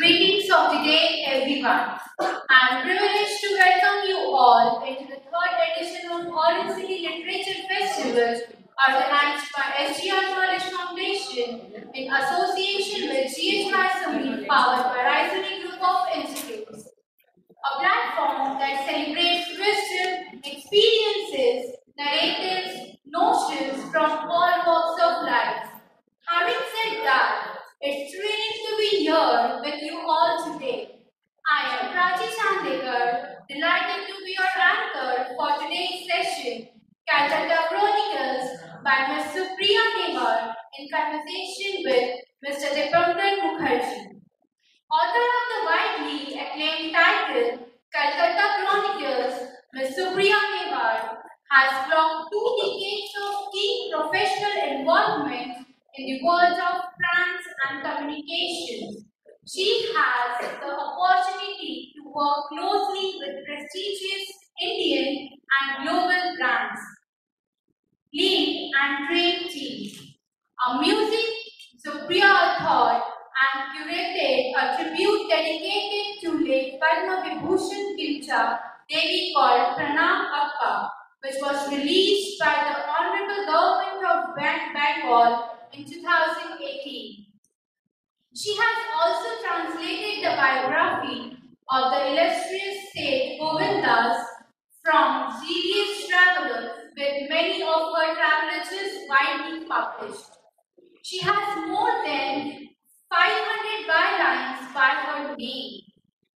Greetings of the day, everyone. I'm privileged to welcome you all into the third edition of Orange City Literature Festival organized by SGR College Foundation in association with GH Marsami powered by Rising Group of Institutes. A platform that celebrates wisdom, experiences, narratives, notions from all walks of life. Having said that, it's thrilling to be here with you all today. I am Prachi Chandekar, delighted to be your anchor for today's session, Kalkatta Chronicles by Ms. Supriya Newar in conversation with Mr. Dipankar Mukherjee. Author of the widely acclaimed title Kalkatta Chronicles, Ms. Supriya Newar has clocked two decades of key professional involvement in the world of trans and communications. She has the opportunity to work closely with prestigious Indian and global brands, lead and train teams. A music Supriya thought and curated a tribute dedicated to late Padma Vibhushan Kimcha Devi called Pranam Akka, which was released by the Honorable Government of Bengal in 2018. She has also translated the biography of the illustrious sage Govindas from serious travelers with many of her travelages widely published. She has more than 500 bylines by her name.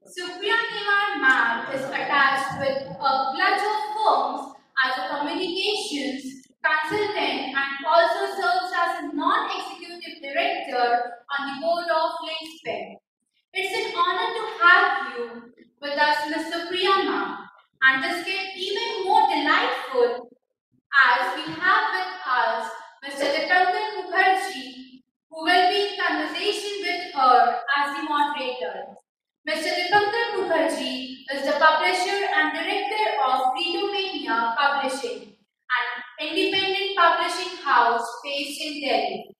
Supriya Newar map is attached with a clutch of firms as a communications consultant and also serves as a non-executive director on the board of Linkspec. It's an honor to have you with us, Mr. Supriya ma'am. And this gets even more delightful as we have with us Mr. Dipankar Mukherjee, who will be in conversation with her as the moderator. Mr. Dipankar Mukherjee is the publisher and director of Readomania Publishing, an independent publishing house based in Delhi.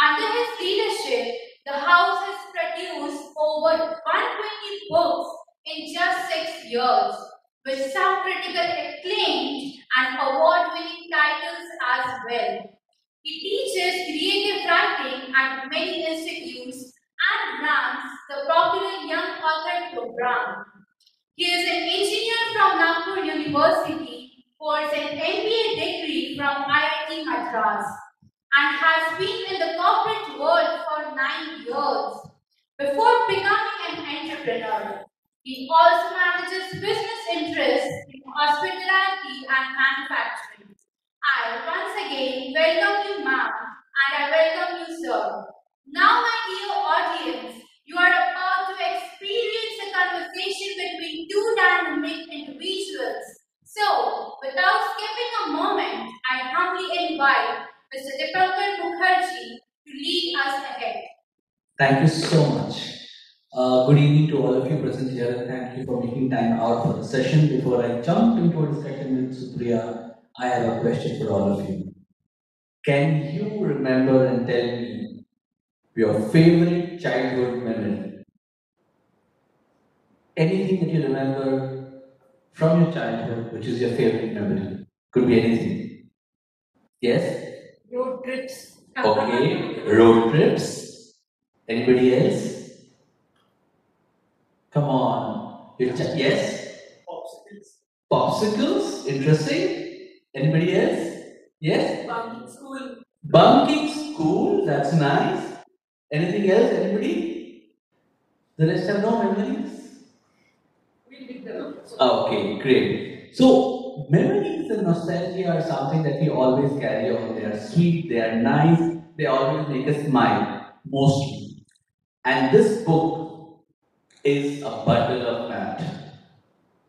Under his leadership, the house has produced over 120 books in just six years, with some critical acclaim and award-winning titles as well. He teaches creative writing at many institutes and runs the popular Young Author Program. He is an engineer from Nagpur University, holds an MBA degree from IIT Madras, and has been in the corporate world for nine years. Before becoming an entrepreneur, he also manages business interests in hospitality and manufacturing. I once again welcome you, ma'am, and I welcome you, sir. Now, my dear audience, you are about to experience a conversation between two dynamic individuals. So, without skipping a moment, I humbly invite Mr. Dipankar Mukherjee to lead us ahead. Thank you so much. Uh, good evening to all of you present here. Thank you for making time out for the session. Before I jump into a discussion with Supriya, I have a question for all of you. Can you remember and tell me your favorite childhood memory? Anything that you remember from your childhood, which is your favorite memory? Could be anything. Yes? Road trips. Okay. Road trips. Anybody else? Come on. Ch- yes? Popsicles. Popsicles? Interesting. Anybody else? Yes? Bunking school. Bunking school? That's nice. Anything else? Anybody? The rest have no memories? We pick them up. So, Ah, okay, great. So, memories and nostalgia are something that we always carry on. They are sweet, they are nice, they always make us smile, mostly. And this book is a bundle of that.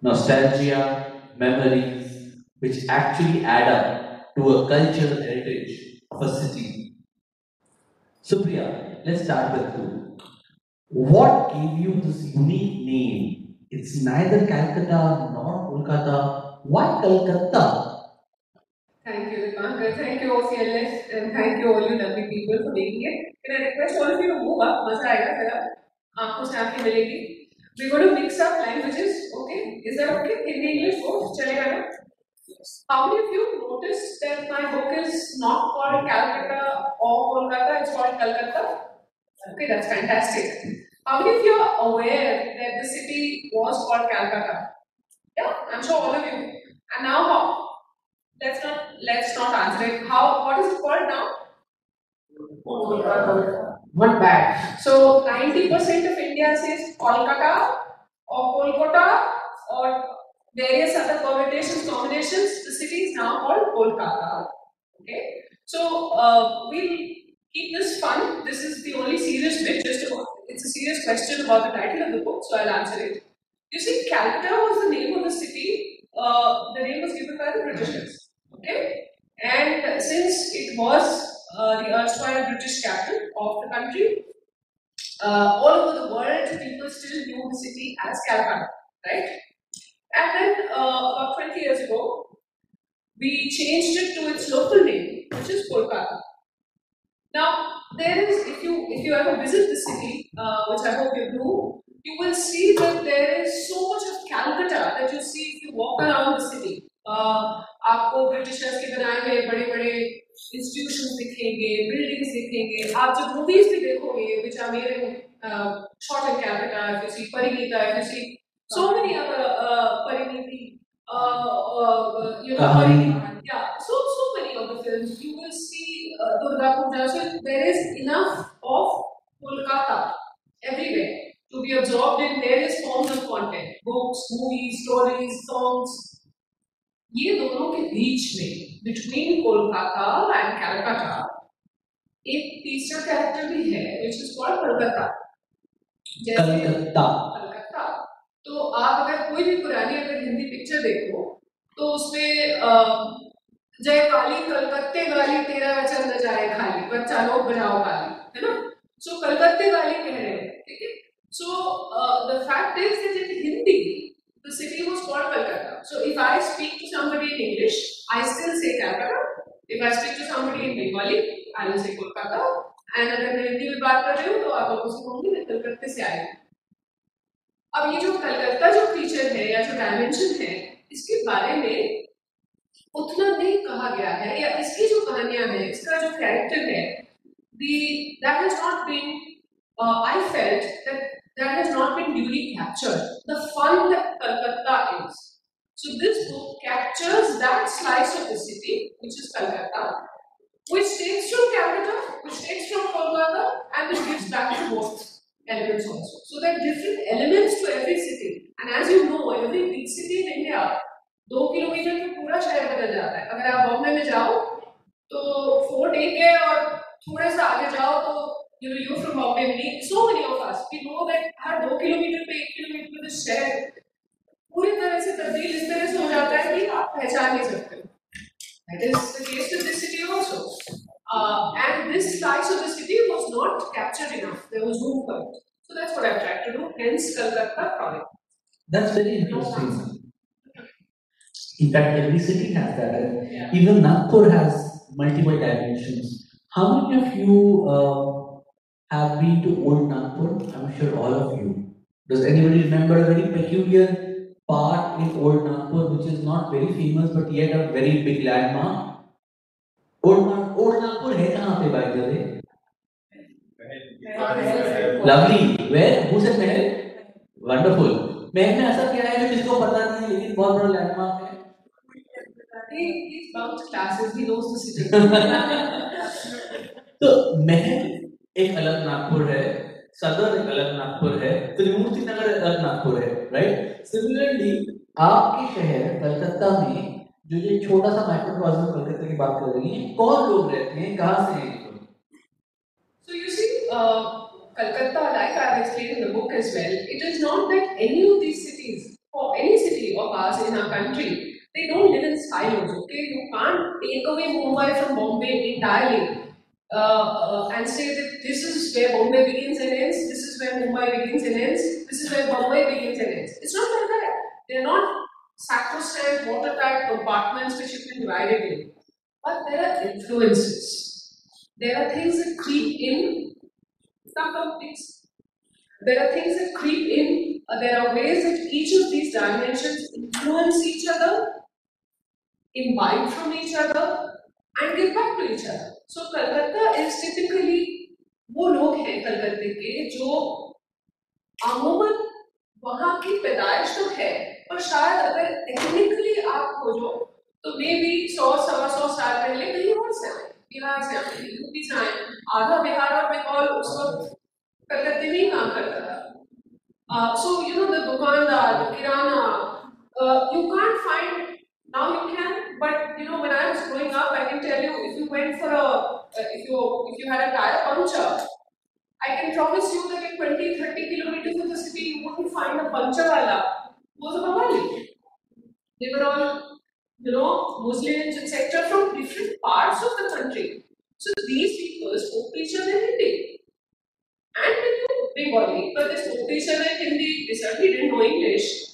Nostalgia, memories, which actually add up to a cultural heritage of a city. Supriya, let's start with you. What gave you this unique name? It's neither Calcutta nor Kolkata. Why Kalkatta? Thank you, Dipankar. Thank you, OCLF, and thank you all you lovely people for making it. Can I request all of you to move up? मजा will जरा We're going to mix up languages. Okay? Is that okay? Hindi, English, both चलेगा ना? How many of you noticed that my book is not called Calcutta or Kolkata? It's called Kalkatta. Okay, that's fantastic how many of you are aware that the city was called calcutta yeah i'm sure all of you and now how let's not let's not answer it how what is it called now Kolkata. not bad. So 90% of India says Kolkata or Kolkata or various other permutations, combinations. The city is now called Kolkata. Okay. So uh, we'll keep this fun. This is the only serious bit. Just to, it's a serious question about the title of the book, so I'll answer it. You see, Calcutta was the name of the city. Uh, the name was given by the Britishers. Okay. And since it was uh, the erstwhile British capital of the country. Uh, all over the world, people still knew the city as Calcutta, right? And then uh, about 20 years ago, we changed it to its local name, which is Kolkata. Now, there is, if you if you ever visit the city, uh, which I hope you do, you will see that there is so much of Calcutta that you see if you walk around the city. Uh, आपको Britishers के बनाए हुए बड़े बड़े institutions दिखेंगे buildings दिखेंगे आप जब मूवीज भी देखोगे which are made in uh, shot in Calcutta if you see Parinita if you see so many other uh, Pariniti uh, so there is enough of Kolkata everywhere to be absorbed in various forms of content books movies stories songs ये दोनों के बीच में between Kolkata and Calcutta एक तीसरा character भी है which is called Calcutta जैसे कलकत्ता कलकत्ता तो आप अगर कोई भी पुरानी अगर हिंदी पिक्चर देखो तो उसमें अ, जय काली कलकत्ते गाली तेरा वचन न जाए खाली बच्चा लोग बजाओ काली है ना सो कलकत्ते गाली कह रहे हैं ठीक है so the fact is that in Hindi the city was called Calcutta. So if I speak to somebody in English, I still say Calcutta. If I speak to somebody in Bengali, I will say Kolkata. And अगर मैं हिंदी में बात कर रही हूँ तो आप लोगों से कहूँगी मैं कलकत्ते से आई हूँ अब ये जो कलकत्ता जो फीचर है या जो डायमेंशन है इसके बारे में उतना नहीं कहा गया है या इसकी जो कहानियाँ हैं इसका जो कैरेक्टर है the that has not been uh, I felt that that has not been duly captured the fun that Calcutta is so this book captures that slice of the city which is Calcutta which takes from Calcutta which takes from Kolkata and which gives back to both elements also so there are different elements to every city and as you know every big city in India दो kilometre में पूरा शहर बदल जाता है। अगर आप बॉम्बे में जाओ तो फोर्ट एक है और थोड़ा सा आगे जाओ तो you you from Bombay milli so many of us we know that हर दो किलोमीटर पे, एक किलोमीटर पे तो शहर पूरी तरह से तब्दील इस तरह से हो जाता है कि आप पहचान नहीं सकते that is the case to this city also and this slice of the city was not captured enough there was no point so that's what I tried to do hence Calcutta problem that's very interesting In fact, every city has that. and Yeah. Even Nagpur has multiple dimensions. How many of you uh, have been to Old Nagpur? I'm sure all of you. Does anybody remember a very peculiar part in Old Nagpur which is not very famous but yet a very big landmark? Old, Na- Old Nagpur है कहाँ पे by the way? Lovely. Where? Who said Mahal? Wonderful. महल में ऐसा क्या है जो जिसको पता नहीं लेकिन बहुत बड़ा लैंडमार्क है He, he's bunked classes, he knows the city. तो महल एक अलग नागपुर है सदर एक अलग नागपुर है त्रिमूर्ति नगर अलग नागपुर है राइट सिमिलरली आपके शहर कलकत्ता में जो ये छोटा सा माइक्रोकॉस्म कलकत्ता की बात कर रही है कौन लोग रहते हैं कहाँ से हैं ये so you see, uh, Calcutta, like I've explained in the book as well, it is not that any of these cities, or any city of ours in our country, they don't live in silos, okay? You can't take away Mumbai from Bombay entirely uh, uh, and say that this is where Bombay begins and ends, this is where Mumbai begins and ends, this is where Bombay begins and ends. It's not like that. They're not sacrosanct, watertight compartments which you can divide it in. But there are influences. There are things that creep in. There are things that creep in, uh, there are ways that each of these dimensions influence each other, imbibe from each other, and give back to each other. So Calcutta is typically वो लोग हैं कलकत्ते के जो अमूमन वहाँ की पैदाइश तो है पर शायद अगर टेक्निकली आप खोजो तो मे बी सौ सवा सौ साल पहले कहीं और से आए बिहार से आए यूपी से आए आधा बिहार और बंगाल उस वक्त कलकत्ते में ही काम करता था सो you know the dukandar kirana you can't find now you can but you know when i was growing up i can tell you if you went for a uh, if you if you had a tire puncture i can promise you that in 20 30 kilometers of the city you wouldn't find a puncture wala was a Bengali. they were all you know muslims etc from different parts of the country. So these people spoke to each other in hindi. And they knew bengali but they spoke to each other in hindi. They certainly didn't know english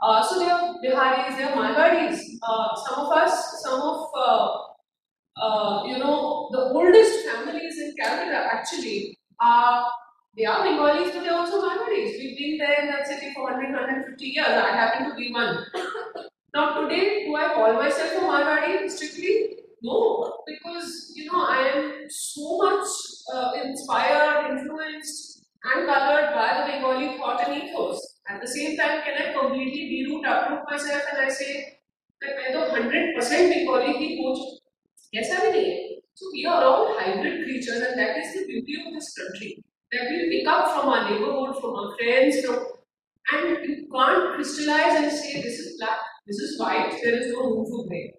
uh, so they are Biharis, they are Marwadis. Uh, some of us, some of uh, uh, you know the oldest families in Calcutta actually are they are Bengalis, but they are also Marwadis. We've been there in that city for 100, 150 years. I happen to be one. now today, do I call myself a Marwadi strictly? No, because you know I am so much uh, inspired, influenced, and colored by the Bengali thought and ethos. At the same time, can I completely deroot, uproot myself and I say that मैं तो 100% Bengali ही coach ऐसा भी नहीं है. So we are all hybrid creatures and that is the beauty of this country. That we pick up from our neighborhood, from our friends, from and you can't crystallize and say this is black, this is white, there is no room for grey.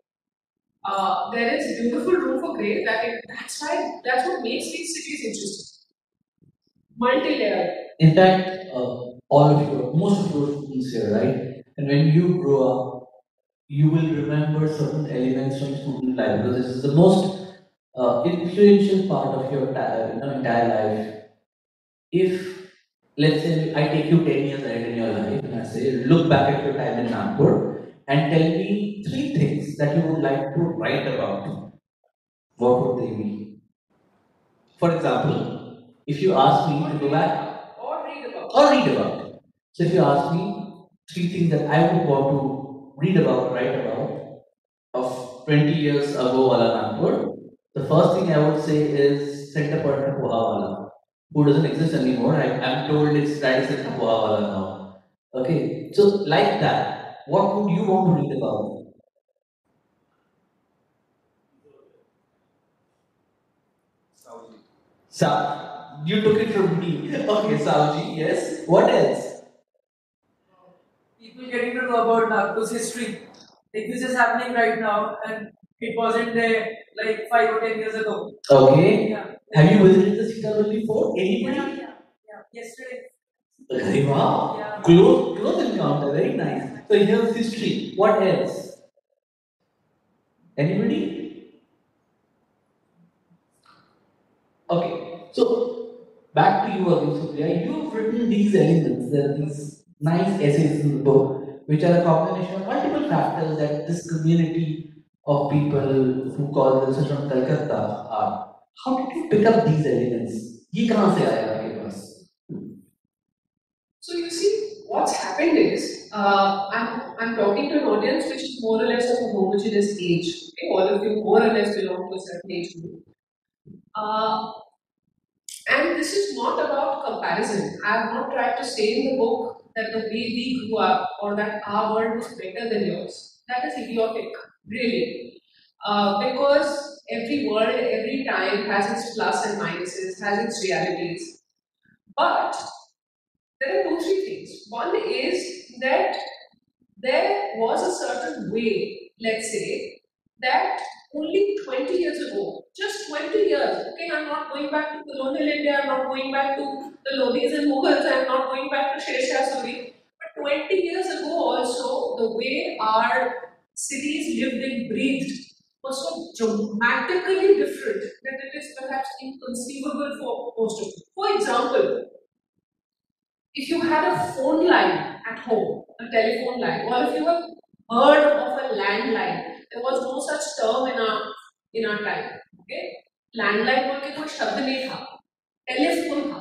Uh, there is beautiful room for grey. That it, that's why that's what makes these cities interesting. Multi-layered. In fact, uh, all of your, most of your students here, right? And when you grow up, you will remember certain elements from student life because this is the most uh, influential part of your you know, entire life. If, let's say, I take you 10 years ahead in your life and I say, look back at your time in Nagpur and tell me three things that you would like to write about, what would they be? For example, if you ask me to go back or read about it. So if you ask me three things that I would want to read about, write about, of 20 years ago Wala Nagpur, the first thing I would say is Center Partner Wala, who doesn't exist anymore. I, am told it's Radisson Wala now. Okay, so like that, what would you want to read about? Sauji. You took it from me. Okay, Sauji, yes. What else? People getting to know about Nagpur's history. Like this is happening right now, and it wasn't there like five or ten years ago. Okay. Yeah. Have you visited the Sitabuldi fort? Anybody? Yeah, yeah, yeah. Yesterday. Okay, wow. Yeah. Close, close encounter. Very nice. So here's history. What else? Anybody? Okay. So back to you again, Supriya. You've written these elements, there are these nice essays in the book, which are a combination of multiple factors that this community of people who call themselves from Calcutta are. How did you pick up these elements? ये कहाँ से आया आपके पास? So you see, what's happened is, uh, I'm, I'm talking to an audience which is more or less of a homogeneous age. Okay? All of you more or less belong to a certain age group. Uh, and this is not about comparison. I have not tried to say in the book that the way we grew up or that our world was better than yours. That is idiotic, really. Uh, because every world, every time has its plus and minuses, has its realities. But there are two, three things. One is that there was a certain way, let's say, that only 20 years ago, just 20 years, okay, I'm not going back to colonial India, I'm not going back to the Lodhis and Mughals, I'm not going back to Sher Shah Suri, but 20 years ago also, the way our cities lived and breathed was so dramatically different that it is perhaps inconceivable for most of you. For example, if you had a phone line at home, a telephone line, or if you have heard of a landline, there was no such term in our in our time. Okay, landline बोल के कोई शब्द नहीं था, telephone था.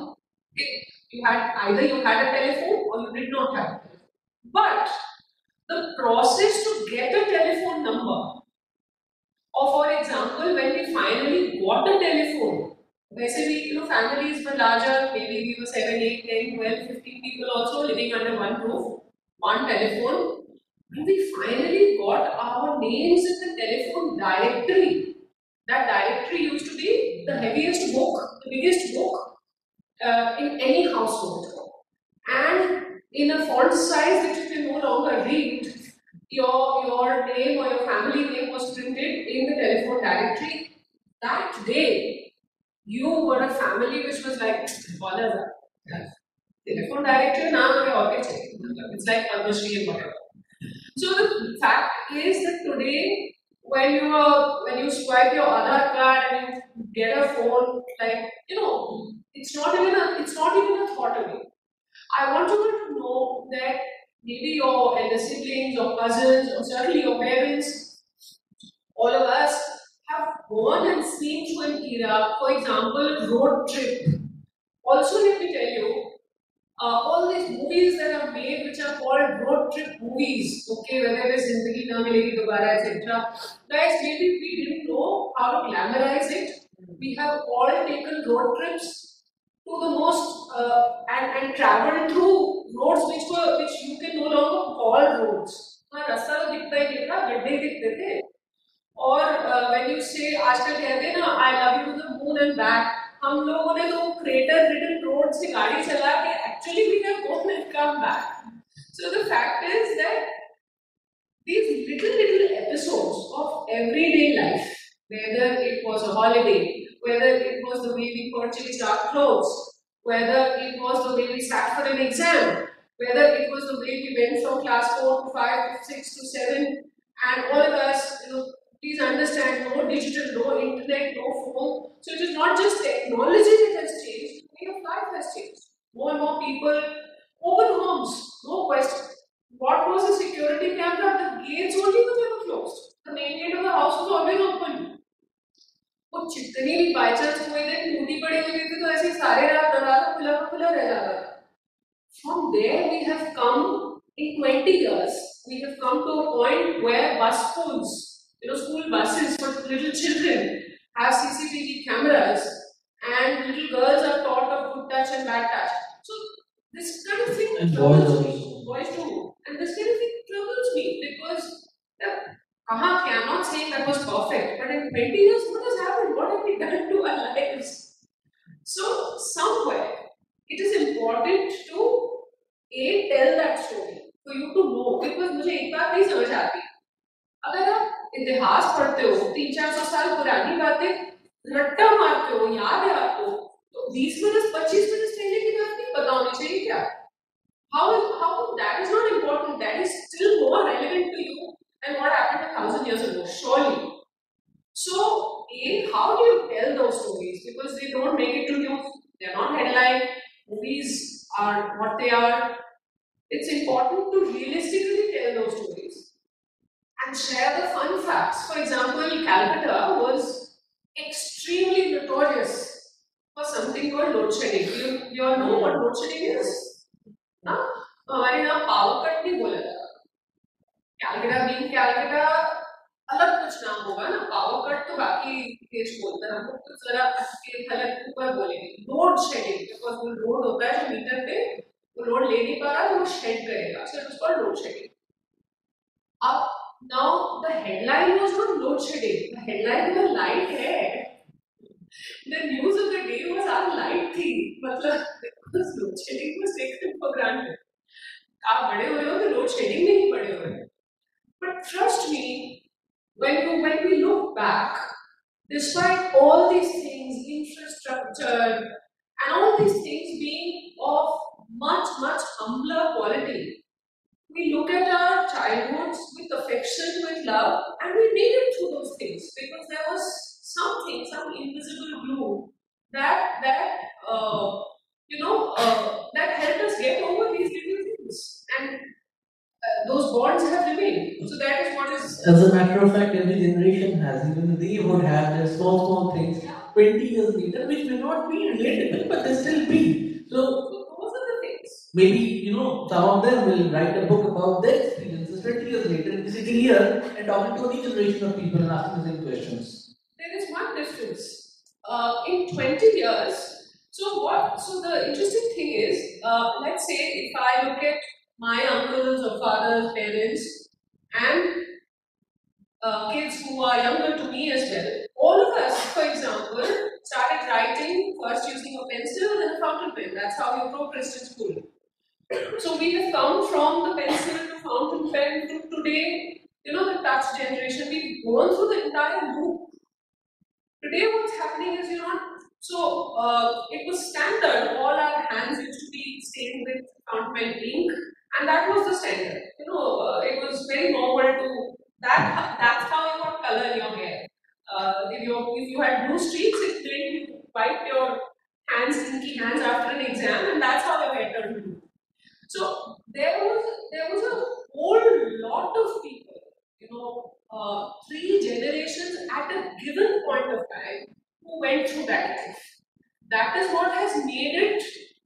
Okay, You had either you had a telephone or you did not have a telephone. But the process to get a telephone number, or for example, when we finally got a telephone, वैसे भी you know families were larger, maybe we were 7, 8, 10, 12, 15 people also living under one roof, one telephone. we finally got our names in the telephone directory. That directory used to be the heaviest book, the biggest book uh, in any household. And in a font size that you can no longer read, your, your name or your family name was printed in the telephone directory. That day, you were a family which was like, telephone directory, now it's like Padmashri and whatever. So the fact is that today, when you are when you swipe your Aadhaar card and you get a phone, like you know, it's not even a it's not even a thought away. I want you to know that maybe your elder siblings, your cousins, or certainly your parents, all of us have gone and seen through an era. For example, road trip. Also, let me tell you, uh, all these movies that are made which are called road trip movies, okay, whether it is Zindagi Na Milegi Dobara, etc. Guys, maybe we didn't know how to glamorize it. We have all taken road trips to the most uh, and, and traveled through roads which were which you can no longer call roads. हाँ रास्ता तो दिखता ही नहीं था गड्ढे ही दिखते थे और व्हेन यू से आजकल कहते हैं ना I love you to the moon and back हम लोगों ने तो क्रेटर रिटन रोड से गाड़ी चला के actually we have gone and come back. So the fact is that these little, little episodes of everyday life, whether it was a holiday, whether it was the way we purchased our clothes, whether it was the way we sat for an exam, whether it was the way we went from class 4 to 5 to 6 to 7, and all of us, you know, please understand no digital, no internet, no phone. So it is not just technology that has changed, the way of life has changed more and more people open homes no question what was the security camera? The gates only were never closed. The main gate of the house was always open. वो जितनी भी by chance कोई दिन टूटी पड़ी होती थी तो ऐसे सारे रात दरवाजा खुला का खुला रह जाता था From there we have come in 20 years, we have come to a point where bus schools, you know, school buses for little children have CCTV cameras and little girls are taught of good touch and bad touch. So this kind of thing And boys troubles me. also. Boys too. And this kind of thing troubles me because uh, kaha ke, I'm not saying that was perfect, but in 20 years, what has happened? What have we done to our lives? So somewhere it is important to a tell that story for you to know because मुझे एक बात नहीं समझ आती अगर आप इतिहास पढ़ते हो तीन चार सौ साल पुरानी बातें रट्टा मारते हो याद है आपको तो 20 बरस 25 बरस पहले की बात नहीं पता होनी चाहिए क्या how is how that is not important that is still more relevant to you than what happened a thousand years ago surely so a how do you tell those stories because they don't make it to news they're not headline movies are what they are it's important to realistically tell those stories and share the fun facts for example calcutta was extremely notorious for something called load shedding you, you all know what load shedding is? हाँ तो हमारे यहाँ power cut नहीं बोला जाता Calcutta been Calcutta अलग कुछ नाम होगा ना। पावर कट तो बाकी देश बोलते हैं। हमको कुछ जरा के अलग ऊपर बोलेंगे। लोड शेडिंग बिकॉज़ वो लोड होता है जो मीटर पे वो लोड ले नहीं पा रहा तो वो शेड करेगा। So it called load shedding अब now the headline was not load shedding the headline was light है the news of the day was our light थी मतलब because load shedding was taken for granted आप बड़े हो रहे हो तो load shedding में ही बड़े हो हो but trust me when you when we look back despite all these things infrastructure and all these things being of much much humbler quality we look at our childhoods with affection with love and we made it through those things because there was something, some invisible glue that that uh, you know uh, that helped us get over these little things, and uh, those bonds have remained. So that is what is As a matter of fact, every generation has, even they would have their small, small things yeah. 20 years later, which may not be relatable, but they still be. So, So those are the things. Maybe, you know, some of them will write a book about their experiences 20 years later sitting here and talking to a new generation of people and asking the same questions. Uh, in 20 years, so what? So the interesting thing is, uh, let's say if I look at my uncles or fathers, parents, and uh, kids who are younger to me as well, all of us, for example, started writing first using a pencil and a fountain pen. That's how we progressed in school. So we have come from the pencil to the fountain pen to today, you know, the touch generation. We've gone through the entire loop. Today, what's happening is you're not. So uh, it was standard. All our hands used to be stained with fountain ink, and that was the standard. You know, uh, it was very normal to that. That's how you got color in your hair. Uh, if you if you had blue streaks, it meant you wipe your hands, inky hands after an exam, and that's how your hair turned blue. So there was there was a whole lot of people, you know, uh, three generations at a given point of time who went through that life. That is what has made it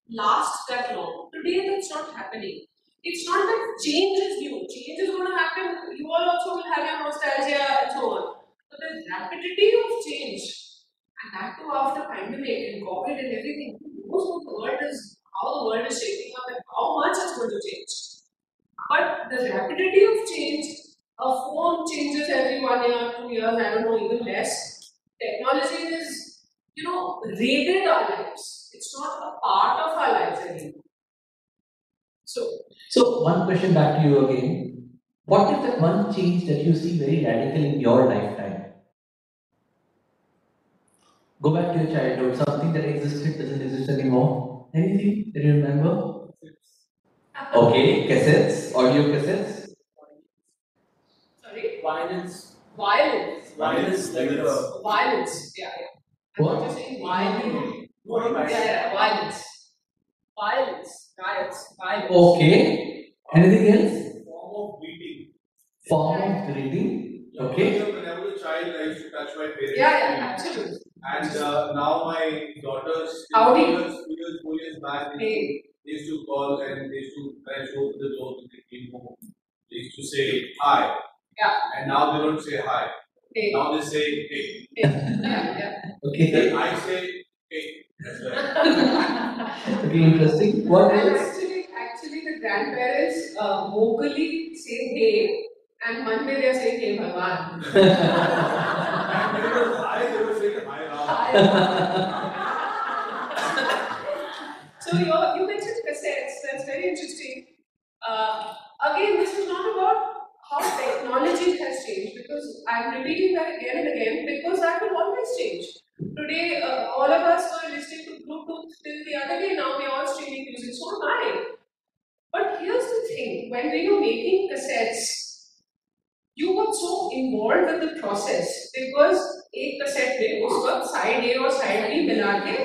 last that long. Today, that's not happening. It's not that change is new. Change is going to happen. You all also will have your nostalgia and so on. But the rapidity of change, and that too after pandemic and COVID and everything, knows what the world is, how the world is shaping up and how much it's going to change. But the rapidity of change, a phone changes every one year, two years, I don't know, even less. Technology is, you know, raided our lives. It's not a part of our lives anymore. So, So, one question back to you again. What is that one change that you see very radical in your lifetime? Go back to your childhood, something that existed doesn't exist anymore. Anything that you remember? Okay, cassettes, audio cassettes. Violence. violence. Violence, like uh, Violence, yeah, yeah. I What? thought you were saying violence. more Yeah, violence. yeah, violence. Violence, riots, violence. Okay. Anything else? form of greeting. Form of greeting. Okay. Earlier, When I a child, I used to touch my parents. Yeah, yeah, absolutely. And uh, now my daughters, Howdy. two years, two years, four years back, they Hey, they used to call and they used to try to open the door when they came home. They used to say hi. Yeah. And now they don't say hi. hey, Now they say hey. hey, yeah, yeah. Okay. Then I say hey. That's right. Okay, interesting. What And else? actually, actually, the grandparents uh, vocally say hey, and one day they are saying hey Bhagwan. and when it was hi, they were saying hi Ram. so you you mentioned cassettes. That's very interesting. Uh, again, this is not about how technology has changed because I'm repeating that again and again because that will always change. Today, uh, all of us were listening to Bluetooth till the other day. Now we're all streaming music. So am I. But here's the thing: when we were making cassettes, you got so involved with the process because एक cassette में उस वक्त side ए और side B मिला के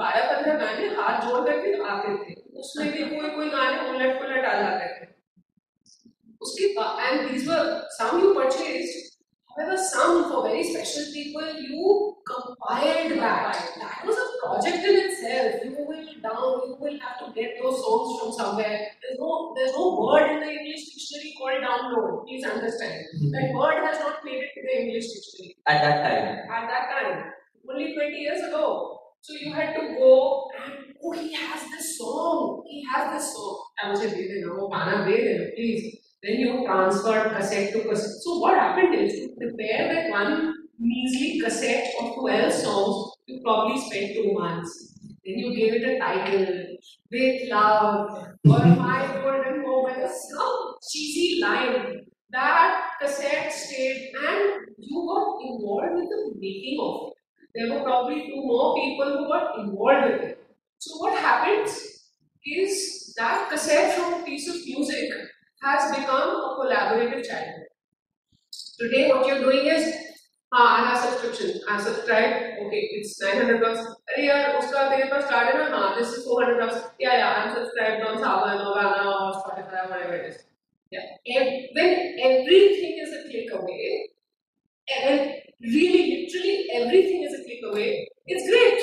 बारह पंद्रह गाने हाथ जोड़ करके आते थे उसमें भी कोई कोई गाने उलट पुलट आ जाते थे उसके and these were some you purchased. However some for very special people you compiled that. That was a project in itself. You will down you will have to get those songs from somewhere. There's no there's no word in the english dictionary called download. Please understand. Mm-hmm. That word has not made it to the english dictionary. At that time. at that time, only 20 years ago. So you had to go and oh, he has this song, he has this song. I was like, no, Pana, please. Then you transferred cassette to cassette. So what happened is to prepare that one measly cassette of 12 songs, you probably spent two months. Then you gave it a title, With Love, or My Golden Moment, some cheesy line. That cassette stayed and you got involved with the making of it. There were probably two more people who got involved with it. So what happens is that cassette from a piece of music has become a collaborative channel. Today, what you're doing is, ah, I have subscription. I subscribe. Okay, it's 900 bucks. अरे यार, उसका तेरे पास card है ना? this is 400 bucks. Yeah, yeah, I'm subscribed on Saavn or Gaana or Spotify or whatever it is. Yeah. And when everything is a click away, and really, literally everything is a click away, it's great.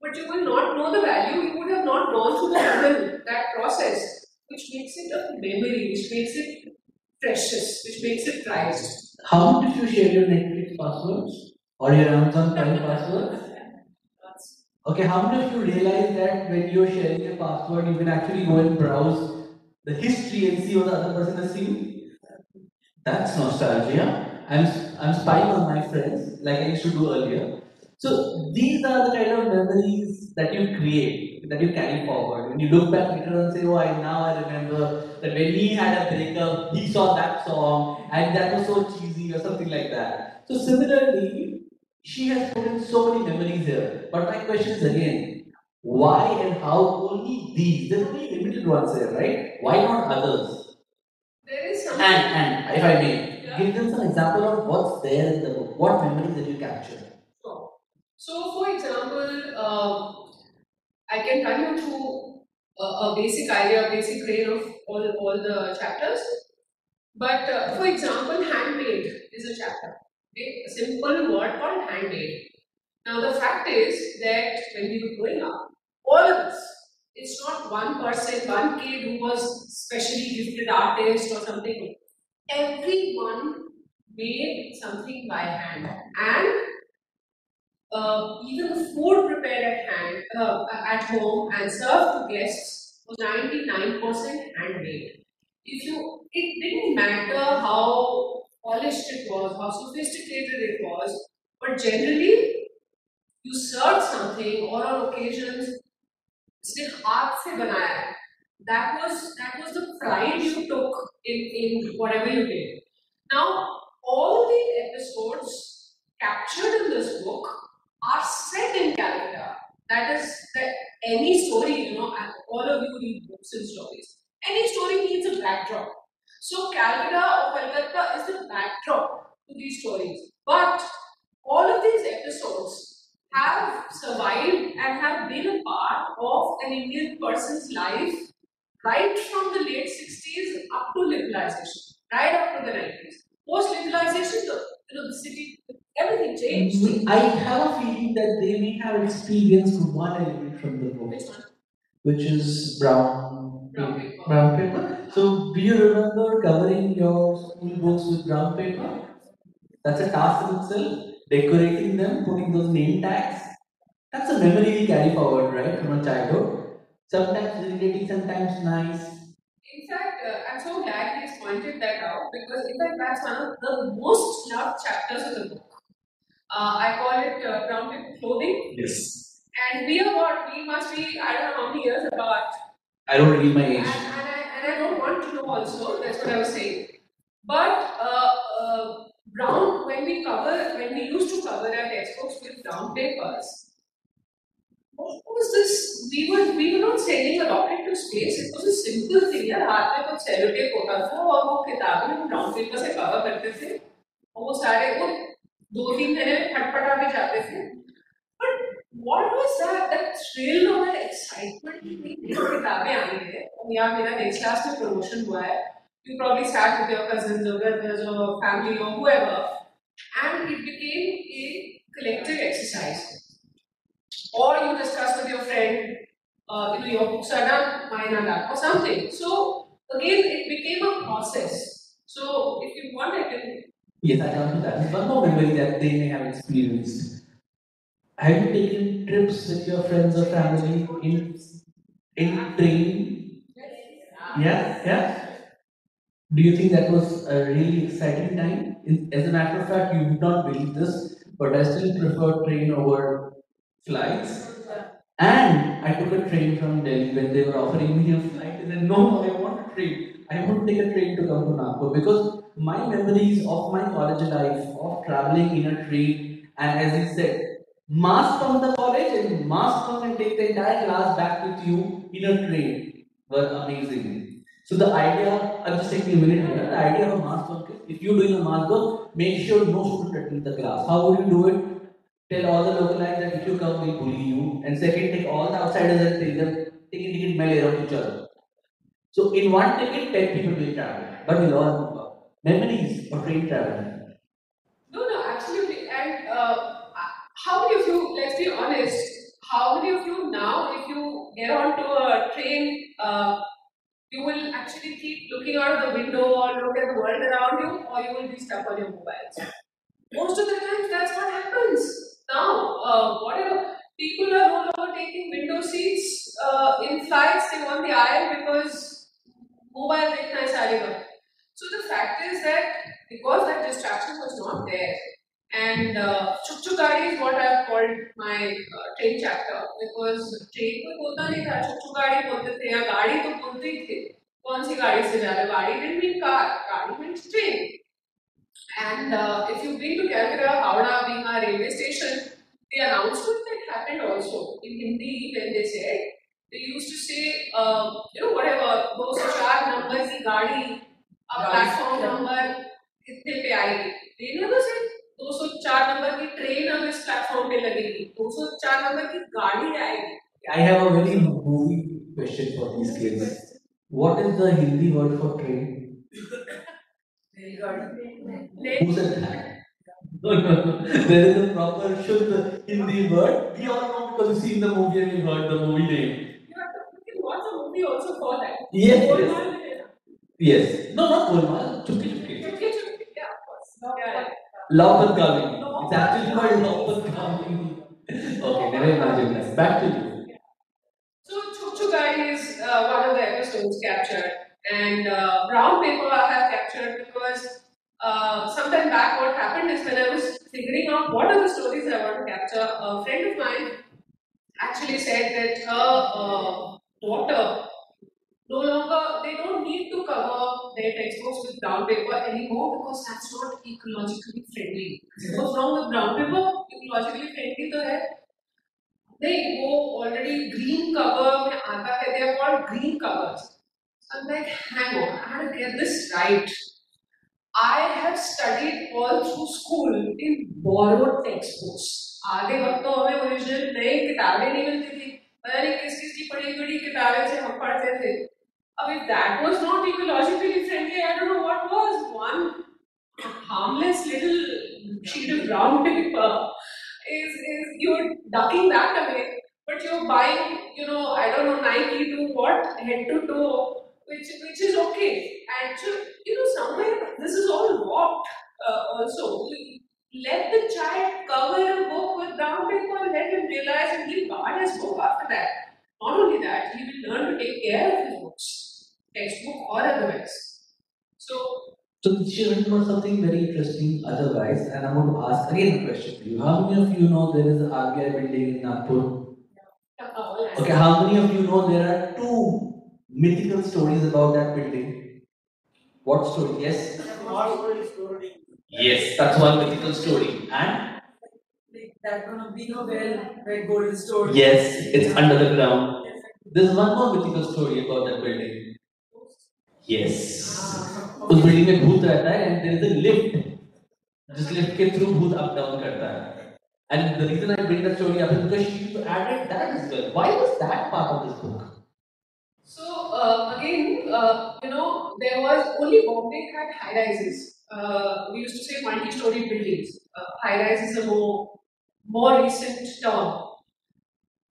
But you will not know the value. You would have not gone through that process which makes it a memory, which makes it precious, which makes it prized. How did you share your Netflix passwords or your Amazon Prime passwords? Okay, how many of you realize that when you're sharing a password, you can actually go and browse the history and see what the other person has seen? That's nostalgia. I'm I'm spying on my friends like I used to do earlier. So these are the kind of memories that you create, that you carry forward. When you look back later and say, "Oh, I now I remember that when he had a breakup, he saw that song, and that was so cheesy," or something like that. So similarly, she has put in so many memories here. But my question is again, why and how only these? There are only limited ones here, right? Why not others? There is something. And and if I may, Yeah. give them some example of what's there in the book. What memories did you capture? So, for example, um, I can run you through a, a basic idea, a basic grain of all, all the chapters. But uh, for example, handmade is a chapter. Okay? A simple word called handmade. Now, the fact is that when we were growing up, all of us, it's not one person, one kid who was specially gifted artist or something. Everyone made something by hand. And uh, even the food prepared at hand, uh, at home and served to guests was 99% handmade. If you, it didn't matter how polished it was, how sophisticated it was, but generally you served something or on occasions इसने हाथ से बनाया है that was that was the pride you took in in whatever you did now all the episodes captured in this book are set in Calcutta. That is that any story, you know, all of you read books and stories. Any story needs a backdrop. So Calcutta or Calcutta is the backdrop to these stories. But all of these episodes have survived and have been a part of an Indian person's life right from the late 60s up to liberalization, right up to the 90s. Post liberalization, the, you know, the city, everything changed. I have a feeling that they may have experienced one element from the book, Which one? which is brown Brown paper. Brown paper. So, do you remember covering your school books with brown paper? That's a task in itself. Decorating them, putting those name tags. That's a memory we carry forward, right, from a childhood. Sometimes irritating, sometimes nice. In fact, uh, I'm so glad he's pointed that out because, in fact, that's one of the most loved chapters of the book Uh, I call it uh, Brown Paper Clothing. Yes. And we are what? We must be, I don't know how many years apart. I don't reveal my And, age. and, I, and I don't want to know also, that's what I was saying. But uh, uh, brown, when we cover, when we used to cover our textbooks with brown papers, what was this? We were we were not sending a rocket to space. It was a simple thing. यार हाथ में कुछ sellotape होता था और वो किताबें हम ब्राउन पेपर से कवर करते थे और वो सारे वो दो तीन महीने में फटफटा के जाते थे? That thrill or that excitement कि नहीं ये किताबें आ गई है और यार मेरा next class में promotion हुआ है. You probably sat with your cousins or brothers or family or whoever, and it became a collective exercise. Or you discuss with your friend, uh, you know, your books are done, mine are done, or something. So again, it became a process. So if you want, I can. Yes, I come to that. One more memory that they may have experienced. Have you taken trips with your friends or family in in train? Yeah, yeah. Do you think that was a really exciting time? As a matter of fact, you would not believe this, but I still prefer train over flights. And I took a train from Delhi when they were offering me a flight. And said, no, I want a train. I want to take a train to come to Nagpur because my memories of my college life, of traveling in a train, and as he said, mass from the college and mass from and take the entire class back with you in a train were amazing. So the idea, I'm just taking a minute here, the idea of a mass bunk, if you're doing a mass bunk, make sure no student attend the class. How would you do it? Tell all the localites that if you come, we'll bully you. And second, take all the outsiders and tell them, ticket, ticket, mail around each other. So in one ticket, 10 people will travel. But we'll memories of train travel. No, no, absolutely. And uh, how many of you, let's be honest, how many of you now, if you get onto a train, uh, you will actually keep looking out of the window or look at the world around you, or you will be stuck on your mobiles. Most of the times, that's what happens. Now, uh, whatever people are no longer taking window seats uh, in flights, they want the aisle because mobile, itna hai So the fact is that because that distraction was not there, and uh, chuk chuk gadi is what I have called my uh, train chapter because train कोई बोलता नहीं था chuk chuk gadi बोलते थे या गाड़ी तो बोलते ही थे कौन सी गाड़ी से जा रहे हो? गाड़ी didn't mean car गाड़ी means train and uh, if you've been to Calcutta Howrah being a railway station the announcement that happened also in Hindi when they said they used to say uh, you know whatever those चार numbers की गाड़ी अब platform number कितने पे आएगी they never said 204 number की train अब इस प्लेटफॉर्म पे लगेगी 204 नंबर की गाड़ी आएगी I have a very movie question for these kids. What is the Hindi word for train? रेलगाड़ी Who said that? No, no, no. There is a proper Shuddha Hindi word. We all know because we've seen the movie and we've heard the movie name. have to you can watch a movie also for that Yes, yes. Yes. No, not Golmaal. Chupke Chupke. Chupke Chupke. Yeah, of course. No. yeah. Love and Kavini. No. It's actually called Love and Kavini. okay, never imagine that. Back to you. Yeah. So Chup Chugai is uh, one of the episodes captured, and uh, brown paper I have captured because. Uh, sometime back, what happened is when I was figuring out what are the stories I want to capture, a friend of mine actually said that her uh, daughter no longer they don't need to cover their textbooks with brown paper anymore because that's not ecologically friendly. What's wrong with brown paper? Ecologically friendly तो है नहीं वो already green cover में आता है they are called green covers I'm like, hang on, I had to get this right. I have studied all through school in borrowed textbooks. आगे वक्त तो हमें ओरिजिनल नई किताबें नहीं मिलती थी पता नहीं किस किस की पढ़ी पढ़ी किताबें से हम पढ़ते थे if that was not ecologically friendly, I don't know what was. One harmless little sheet of brown paper is, is you're ducking that away, but you're buying, you know, I don't know, Nike to what, head to toe, which which is okay. And so, you know, somewhere this is all warped uh, also. Let the child cover a book with brown paper and let him realize and he'll guard his book after that. Not only that, he will learn to take care of his textbook or otherwise. So, So she went for something very interesting otherwise, and I'm going to ask again a question for you. How many of you know there is an RBI building in Nagpur? Okay, how many of you know there are two mythical stories about that building? What story? Yes? Yes, that's one mythical story. And? Like that gonna be no well where gold is stored. Yes, it's under the ground. There's one more mythical story about that building. Yes. उस building में भूत रहता है and there is a lift. जिस lift के through भूत up down करता है. And the reason I bring that story up is because she added that as well. Why was that part of this book? So uh, again, uh, you know, there was only Bombay had high rises. Uh, we used to say multi-story buildings. Uh, high rise is a more more recent term.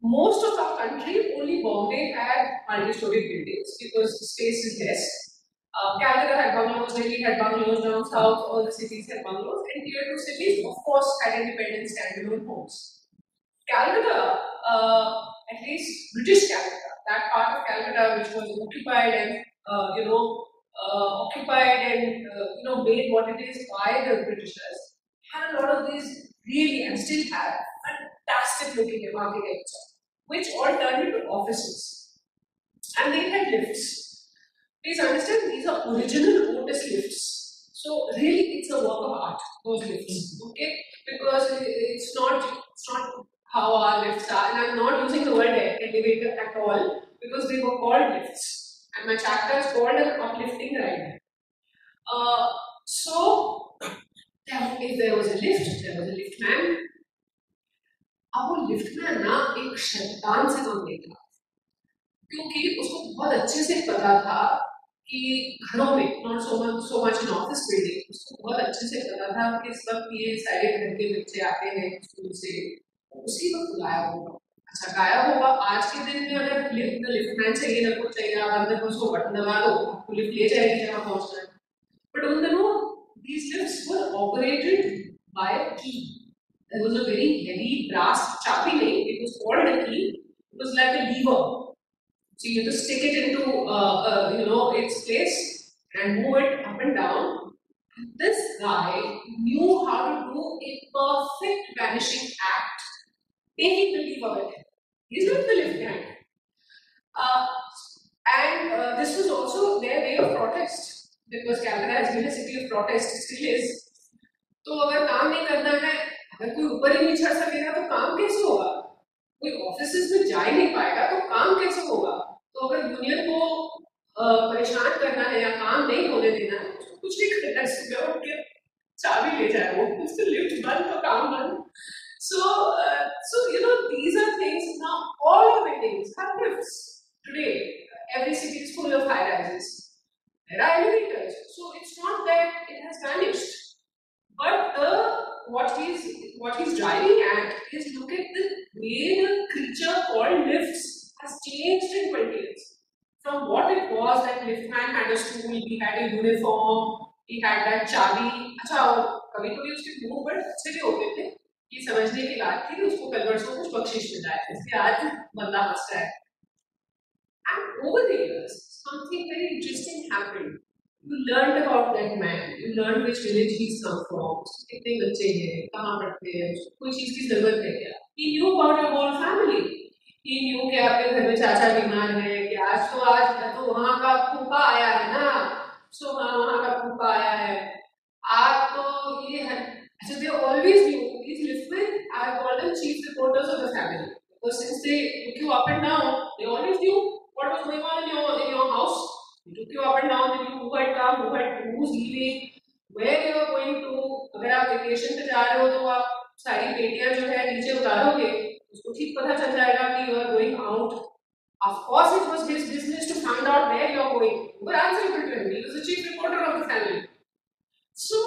Most of our country, only Bombay had multi-story buildings because space is less. Uh, Calcutta had bungalows, Delhi had bungalows, down south, all the cities had bungalows, and tier two cities, of course, had independent standalone homes. Calcutta, uh, at least British Calcutta, that part of Calcutta which was occupied and uh, you know uh, occupied and uh, you know made what it is by the Britishers, had a lot of these really and still have fantastic looking architecture, which all turned into offices, and they had lifts. Please understand, these are original Otis lifts. So really, it's a work of art. Those lifts, okay? Because it's not it's not how our lifts are, and I'm not using the word elevator at all because they were called lifts, and my chapter is called an uplifting ride. Uh, so, if there was a lift, there was a lift man. अब वो lift man ना एक शैतान से कम नहीं था। क्योंकि उसको बहुत अच्छे से पता था कि घरों में not so much so much in office building उसको बहुत अच्छे से पता था कि इस वक्त ये सारे घर के बच्चे आते हैं स्कूल से उसी वक्त बुलाया होगा अच्छा गायब होगा आज के दिन में अगर लिफ्ट में लिफ्टमैन चाहिए, ना कुछ चाहिए, आप अंदर कुछ को बटन दबा दो आपको लिफ्ट ले जाएगी जहाँ पहुँचना है। बट उन दिनों were operated by a key there was a very heavy brass chabi nahi it was called a key it was like a lever so you have to stick it into uh, uh, you know its place and move it up and down this guy knew how to do a perfect vanishing act taking the leave of it. He's not the left hand. Uh, and uh, this was also their way of protest because Calcutta has been a city of protest, still is. तो अगर काम नहीं करना है अगर कोई ऊपर ही नहीं चढ़ सकेगा तो काम कैसे होगा कोई ऑफ़िस में जा ही नहीं पाएगा तो काम कैसे होगा तो अगर यूनियन को परेशान करना है या काम नहीं होने देना है तो कुछ नहीं करना है सुबह उठ के चाबी ले जाए वो उससे लिफ्ट बंद तो काम बंद So, uh, so you know, these are things now. All your buildings have lifts today. Every city is full of high rises. There are elevators. So it's not that it has vanished. But the what he's what he's driving at is look at the way the creature called lifts has changed in 20 years. From what it was that liftman had a stool, he had a uniform, he had that chabi. अच्छा कभी कभी उसके मुंह बड़े अच्छे भी होते थे ये समझने की बात थी कि उसको कल वर्षों कुछ बख्शिश मिला है इसलिए आज बंदा हंस रहा है And over the years, something very interesting happened. You learned about that man. You learned which village he's come from. कितने बच्चे हैं, कहाँ पढ़ते हैं, कोई चीज़ की ज़रूरत है क्या? He knew about your whole family. He knew कि आपके घर में चाचा बीमार है, कि आज तो आज तो वहाँ का फूफा आया है ना, सो हाँ वहाँ का फूफा आया है. आप तो ये है. So they always knew these liftmen. I call them chief reporters of the family because since they took you up and down, they always knew what was going on in your in your house. You up and down. They knew who had come, who had who's leaving, where they were going to. अगर आप vacation पे जा रहे हो तो आप सारी पेटियाँ जो है नीचे उतारोगे उसको ठीक पता चल जाएगा कि you are going out. Of course, it was his business to find out where you are going. You were answerable to him. He was the chief reporter of the family. So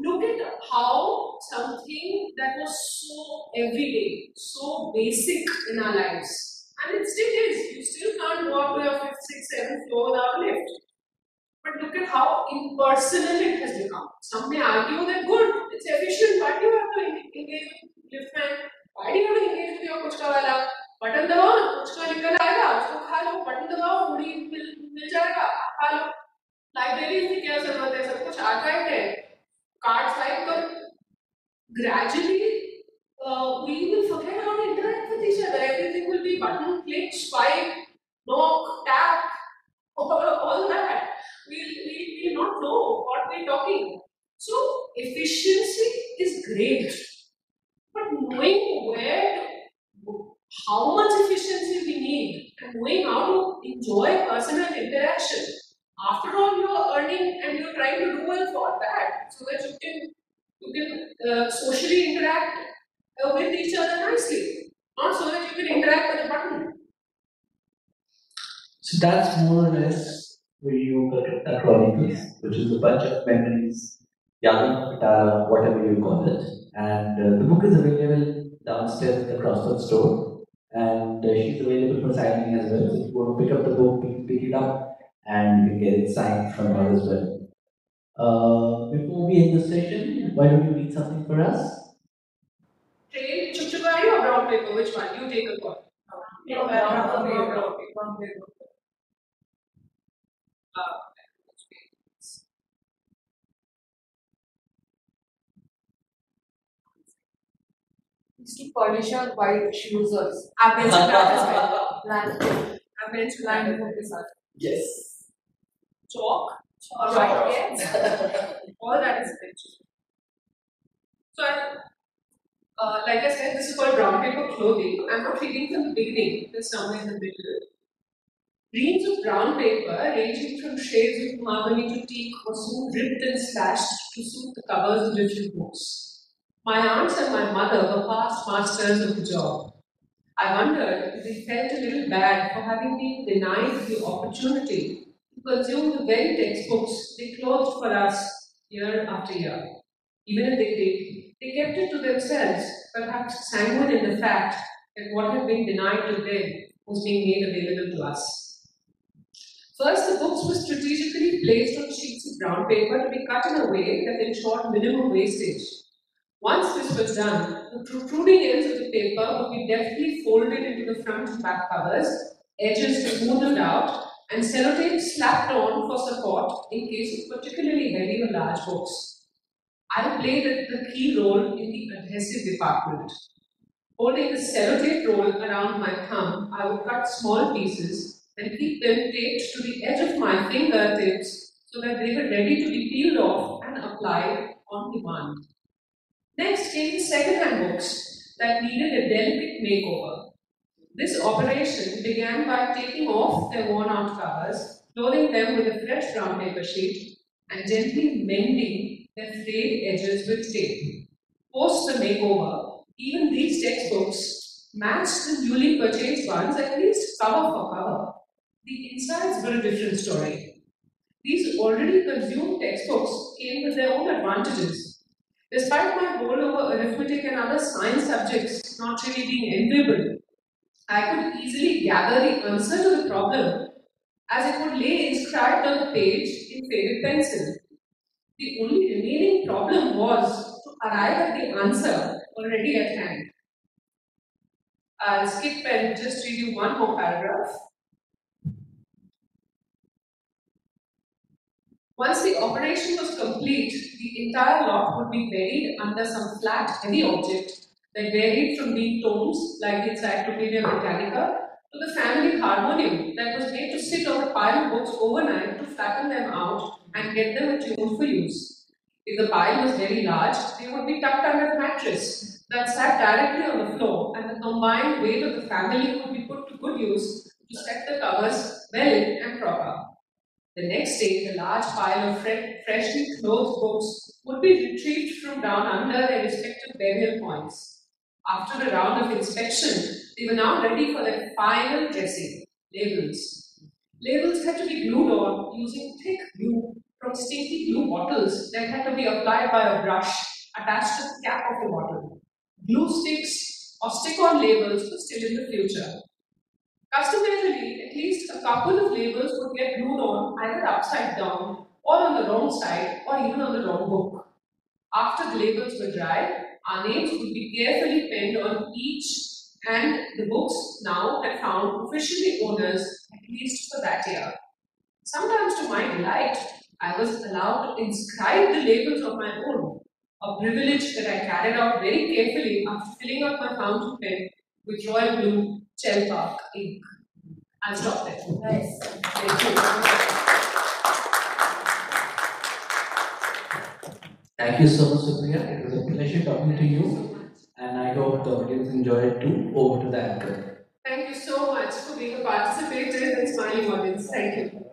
look at how something that was so everyday, so basic in our lives, and it still is. You still can't up to your fifth, sixth, seventh floor without a lift. But look at how impersonal it has become. Some may argue that good, it's efficient. Why do you have to engage with lift man? Why do you have to engage with your कुचका वाला? Button दबाओ ना कुचका निकल आएगा उसको खा लो button दबाओ मुड़ी मिल मिल जाएगा खा लो लाइब्रेरी की क्या ज़रूरत है सब कुछ है कार्ड स्वाइप कर gradually uh, we will forget to interact with each other everything will be button click swipe knock tap all, all that. We'll, we will not know what we're talking. So efficiency is great. But knowing where how much efficiency we need and knowing how to enjoy personal interaction. After all, you are earning and you're trying to do well for that so that you can you can uh, socially interact uh, with each other nicely, not so that you can interact with a button. So that's more or less where you Kalkatta Chronicles, which is a bunch of memories, Pitala, whatever you call it. And uh, the book is available downstairs in the Crossword store. And uh, she's available for signing as well. So if you want to pick up the book, you can pick it up and you can get it signed from her as well. Uh, before we end the session, why don't you read something for us? Train Chukchukari or brown paper? Which one? You take a call. No, brown paper, brown paper. Uh, Mr. Furniture white shoes I've been to that as well. Land. I've mentioned that. Land book is that. Yes. Chalk. Chalk. Right. All that is mentioned. So, I, uh, like I said, this is called brown paper clothing. I'm not reading from the beginning, there's somewhere in the middle. Reams of brown paper, ranging from shades of mahogany to teak, were soon ripped and slashed to suit the covers of different books. My aunts and my mother were past masters of the job. I wondered if they felt a little bad for having been denied the opportunity to consume the very textbooks they clothed for us year after year. Even if they did, they kept it to themselves, perhaps sanguine in the fact that what had been denied to them was being made available to us. First, the books were strategically placed on sheets of brown paper to be cut in a way that ensured minimum wastage. Once this was done, the protruding ends of the paper would be deftly folded into the front and back covers, edges smoothed out, and sellotape slapped on for support in case of particularly heavy or large books. I played the key role in the adhesive department. Holding the sellotape roll around my thumb, I would cut small pieces and keep them taped to the edge of my fingertips so that they were ready to be peeled off and applied on demand. Next came the second-hand books that needed a delicate makeover. This operation began by taking off their worn-out covers, loading them with a fresh brown paper sheet, and gently mending their frayed edges with tape. Post the makeover, even these textbooks matched the newly purchased ones at least cover for cover. The insides were a different story. These already consumed textbooks came with their own advantages. Despite my hold over arithmetic and other science subjects not really being enviable, I could easily gather the answer to the problem as it would lay inscribed on the page in faded pencil. The only remaining problem was to arrive at the answer already at hand. I'll skip and just read you one more paragraph. Once the operation was complete, the entire lot would be buried under some flat, heavy object that varied from being tomes like the Encyclopedia Britannica to the family harmonium that was made to sit on a pile of books overnight to flatten them out and get them attuned for use. If the pile was very large, they would be tucked under a mattress that sat directly on the floor and the combined weight of the family would be put to good use to set the covers well and proper. The next day, the large pile of fre- freshly clothed books would be retrieved from down under their respective burial points. After a round of inspection, they were now ready for their final dressing labels. Labels had to be glued on using thick glue from stinky glue bottles that had to be applied by a brush attached to the cap of the bottle. Glue sticks or stick on labels were still in the future. Customarily, at least a couple of labels would get glued on either upside down or on the wrong side or even on the wrong book. After the labels were dry, our names would be carefully penned on each and the books now had found officially owners at least for that year. Sometimes to my delight, I was allowed to inscribe the labels of my own, a privilege that I carried out very carefully after filling up my fountain pen with royal blue Chelpark ink. I'll stop there. Nice. Thank you. Thank you so much, Supriya. It was a pleasure talking to you, and I hope the audience enjoyed it too. Over to the anchor. Thank you so much for being a participative and smiling audience. Thank you.